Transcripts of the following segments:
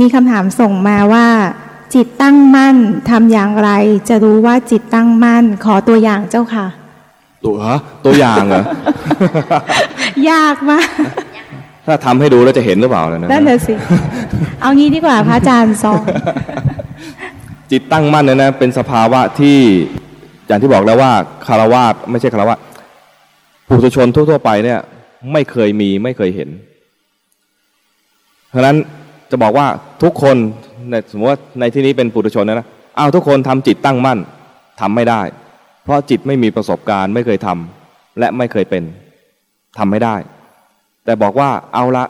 มีคำถามส่งมาว่า จิตตั้งมั่นทำอย่างไร จะรู้ว่าจิตตั้งมั่น ขอตัวอย่างเจ้าค่ะ ตัวฮะตัวอย่างเหรอยากมากถ้าทำให้ดูแล้วจะเห็นหรือเปล่านะนั่นเลยสิ เอางี้ดีกว่าพระอาจารย์สอนจิตตั้งมั่นเนี่ยนะ เป็นสภาวะที่อย่างที่บอกแล้วว่าคารวะไม่ใช่คารวะปุถุชนทั่วๆไปเนี่ย ไม่เคยมีไม่เคยเห็น เพราะฉะนั้น จะบอกว่าทุกคนในสมมติว่าในที่นี้เป็นปุถุชนนะนะอ้าวทุกคนทำจิตตั้งมั่นทำไม่ได้ เพราะจิตไม่มีประสบการณ์ไม่เคยทำและไม่เคยเป็นทำไม่ได้ แต่บอกว่าเอาละ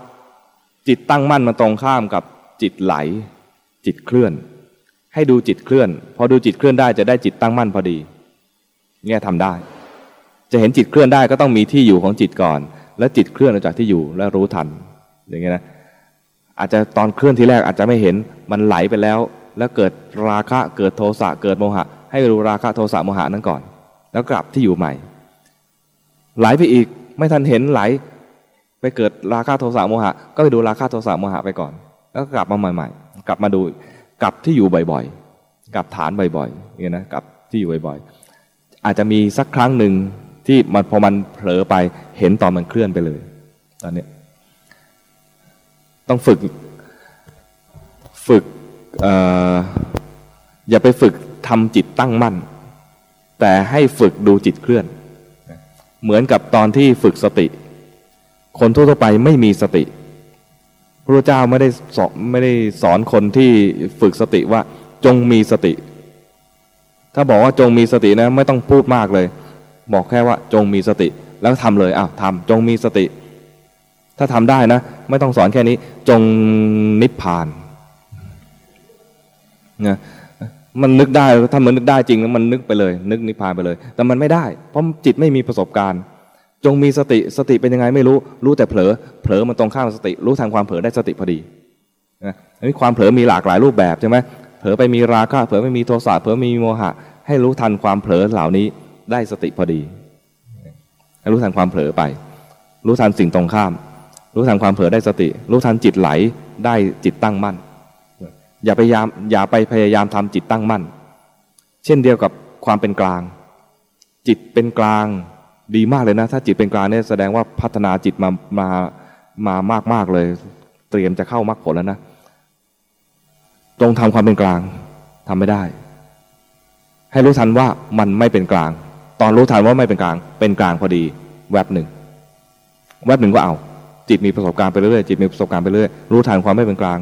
จิตตั้งมั่นมันตรงข้ามกับจิตไหล จิตเคลื่อน ให้ดูจิตเคลื่อน พอดูจิตเคลื่อนได้จะได้จิตตั้งมั่นพอดีเนี่ยทำได้ จะเห็นจิตเคลื่อนได้ก็ต้องมีที่อยู่ของจิตก่อน แล้วจิตเคลื่อนออกจากที่อยู่แล้วรู้ทันอย่างเงี้ยนะ อาจจะตอนเคลื่อนที่แรกอาจจะไม่เห็นมันไหลไปแล้ว แล้วเกิดราคะเกิดโทสะเกิดโมหะ ให้รู้ราคะโทสะโมหะนั้นก่อน แล้วกลับที่อยู่ใหม่ ไหลไปอีกไม่ทันเห็นไหล ไปเกิดราคะโทสะโมหะ ก็ไปดูราคะโทสะโมหะไปก่อน แล้วกลับมาใหม่ ๆ กลับมาดูกลับที่อยู่บ่อยๆกลับฐานบ่อยๆอย่างนี้นะกลับที่อยู่บ่อยๆ อาจจะมีสักครั้งหนึ่งที่มันพอมันเผลอไปเห็นตอนมันเคลื่อนไปเลย ตอนเนี้ย ต้องฝึกฝึกออย่าไปฝึกทำจิตตั้งมั่น แต่ให้ฝึกดูจิตเคลื่อน เหมือนกับตอนที่ฝึกสติ คนทั่วไปไม่มีสติพระเจ้าไม่ได้สอนไม่ได้สอนคนที่ฝึกสติว่าจงมีสติ ถ้าบอกว่าจงมีสตินะไม่ต้องพูดมากเลย บอกแค่ว่าจงมีสติ แล้วทำเลยอ้าวทำจงมีสติ ถ้าทำได้นะ ไม่ต้องสอนแค่นี้ จงนิพพานนะมันนึกได้ถ้ามันนึกได้จริงมันนึกไปเลย นึกนิพพานไปเลย แต่มันไม่ได้ เพราะจิตไม่มีประสบการณ์ จงมีสติสติเป็นยังไงไม่รู้ รู้แต่เผลอ เผลอมันตรงข้ามสติ รู้ทางความเผลอได้สติพอดีนะอันนี้ความเผลอมีหลากหลายรูปแบบใช่ไหมเผลอไปมีราคะเผลอไปมีโทสะเผลอมีโมหะ ให้รู้ทันความเผลอเหล่านี้ได้สติพอดี ให้รู้ทันความเผลอไป รู้ทันสิ่งตรงข้าม รู้ทันความเผลอได้สติ รู้ทันจิตไหลได้จิตตั้งมั่น อย่าพยายามอย่าไปพยายามทำจิตตั้งมั่น เช่นเดียวกับความเป็นกลาง จิตเป็นกลางดีมากเลยนะ ถ้าจิตเป็นกลางเนี่ยแสดงว่าพัฒนาจิตมามามามากมากเลย เตรียมจะเข้ามรรคผลแล้วนะตรงทำความเป็นกลางทำไม่ได้ ให้รู้ทันว่ามันไม่เป็นกลาง ตอนรู้ทันว่าไม่เป็นกลาง เป็นกลางพอดี แวบหนึ่งแวบหนึ่งก็เอา จิตมีประสบการณ์ไปเรื่อยจิตมีประสบการณ์ไปเรื่อยรู้ทันความไม่เป็นกลาง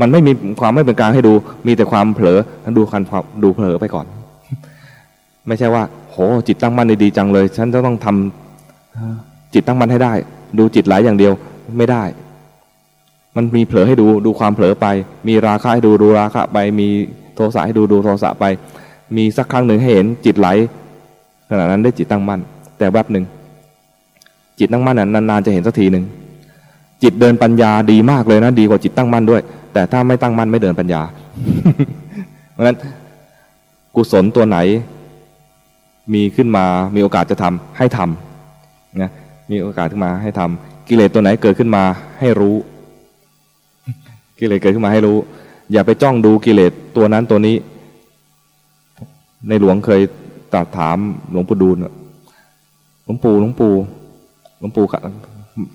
มันไม่มีความไม่เป็นกลางให้ดู มีแต่ความเผลอดูคันดูเผลอไปก่อน ไม่ใช่ว่า โห จิตตั้งมั่นดีจังเลย ฉันจะต้องทำจิตตั้งมั่นให้ได้ ดูจิตไหลอย่างเดียวไม่ได้ มันมีเผลอให้ดูดูความเผลอไป มีราคะให้ดูดูราคะไป มีโทสะให้ดูดูโทสะไป มีสักครั้งหนึ่งให้เห็นจิตไหลขณะนั้นได้จิตตั้งมั่น แต่แวบหนึ่ง จิตตั้งมั่นนั้นนานๆจะเห็นสักทีหนึ่งจิตเดินปัญญาดีมากเลยนะดีกว่าจิตตั้งมั่นด้วย แต่ถ้าไม่ตั้งมั่นไม่เดินปัญญา เพราะฉะนั้นกุศลตัวไหน มีขึ้นมามีโอกาสจะทำให้ทำนะมีโอกาสขึ้นมาให้ทำกิเลสตัวไหนเกิดขึ้นมาให้รู้ กิเลสเกิดขึ้นมาให้รู้ อย่าไปจ้องดูกิเลสตัวนั้นตัวนี้ ในหลวงเคยตรัสถามหลวงปู่ดูลหลวงปู่หลวงปู่ หลวงปู่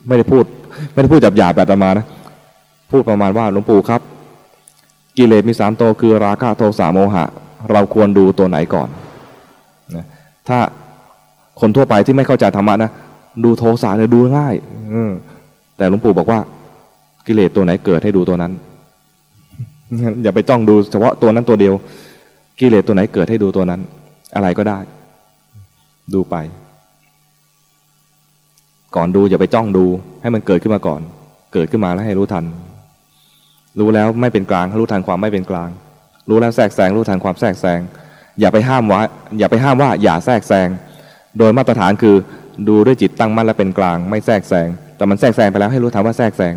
ไม่ได้พูด ไม่ได้พูดจับหยาบแบบมานะ พูดประมาณว่าหลวงปู่ครับ กิเลสมีสามตัวคือราคะโทสะโมหะ เราควรดูตัวไหนก่อนนะถ้าคนทั่วไปที่ไม่เข้าใจธรรมะนะดูโทสะเนี่ยดูง่ายแต่หลวงปู่บอกว่า กิเลสตัวไหนเกิดให้ดูตัวนั้นอย่าไปจ้องดูเฉพาะตัวนั้นตัวเดียว กิเลสตัวไหนเกิดให้ดูตัวนั้น อะไรก็ได้ ดูไป ก่อนดูอย่าไปจ้องดู ให้มันเกิดขึ้นมาก่อน เกิดขึ้นมาแล้วให้รู้ทัน รู้แล้วไม่เป็นกลางให้รู้ทันความไม่เป็นกลาง รู้แล้วแทรกแซงรู้ทันความแทรกแซงอย่าไปห้ามว่าอย่าไปห้ามว่าอย่าแทรกแซงโดยมาตรฐานคือดูด้วยจิตตั้งมั่นและเป็นกลาง ไม่แทรกแซงแต่มันแทรกแซงไปแล้วให้รู้ทันว่าแทรกแซง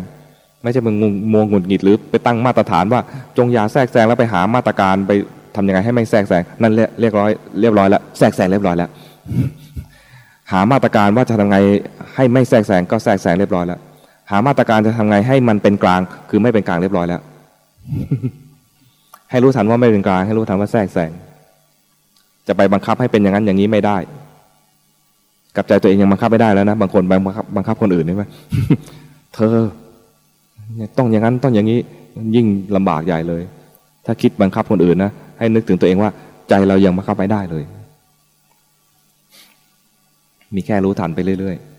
ไม่ใช่มึงงงหงุดหงิดหรือไปตั้งมาตรฐานว่าจงอย่าแทรกแซงแล้วไปหามาตรการไปทำยังไงให้ไม่แทรกแซงนั่นเรียบร้อยเรียบร้อยแล้วแทรกแซงเรียบร้อยแล้ว หามาตรการว่าจะทำไงให้ไม่แทรกแซงก็แทรกแซงเรียบร้อยแล้ว หามาตรการจะทำไงให้มันเป็นกลาง คือไม่เป็นกลางเรียบร้อยแล้ว ให้รู้ทันว่าไม่เป็นกลาง ให้รู้ทันว่าแทรกแซงจะไปบังคับให้เป็นอย่างนั้นอย่างนี้ไม่ได้ กับใจตัวเองยังบังคับไม่ได้แล้วนะบางคนบังคับบังคับคนอื่นใช่ไหมเธอต้องอย่างนั้นต้องอย่างนี้ยิ่งลำบากใหญ่เลย ถ้าคิดบังคับคนอื่นนะให้นึกถึงตัวเองว่า ใจเรายังบังคับไม่ได้เลย มีแค่รู้ทันไปเรื่อย ๆ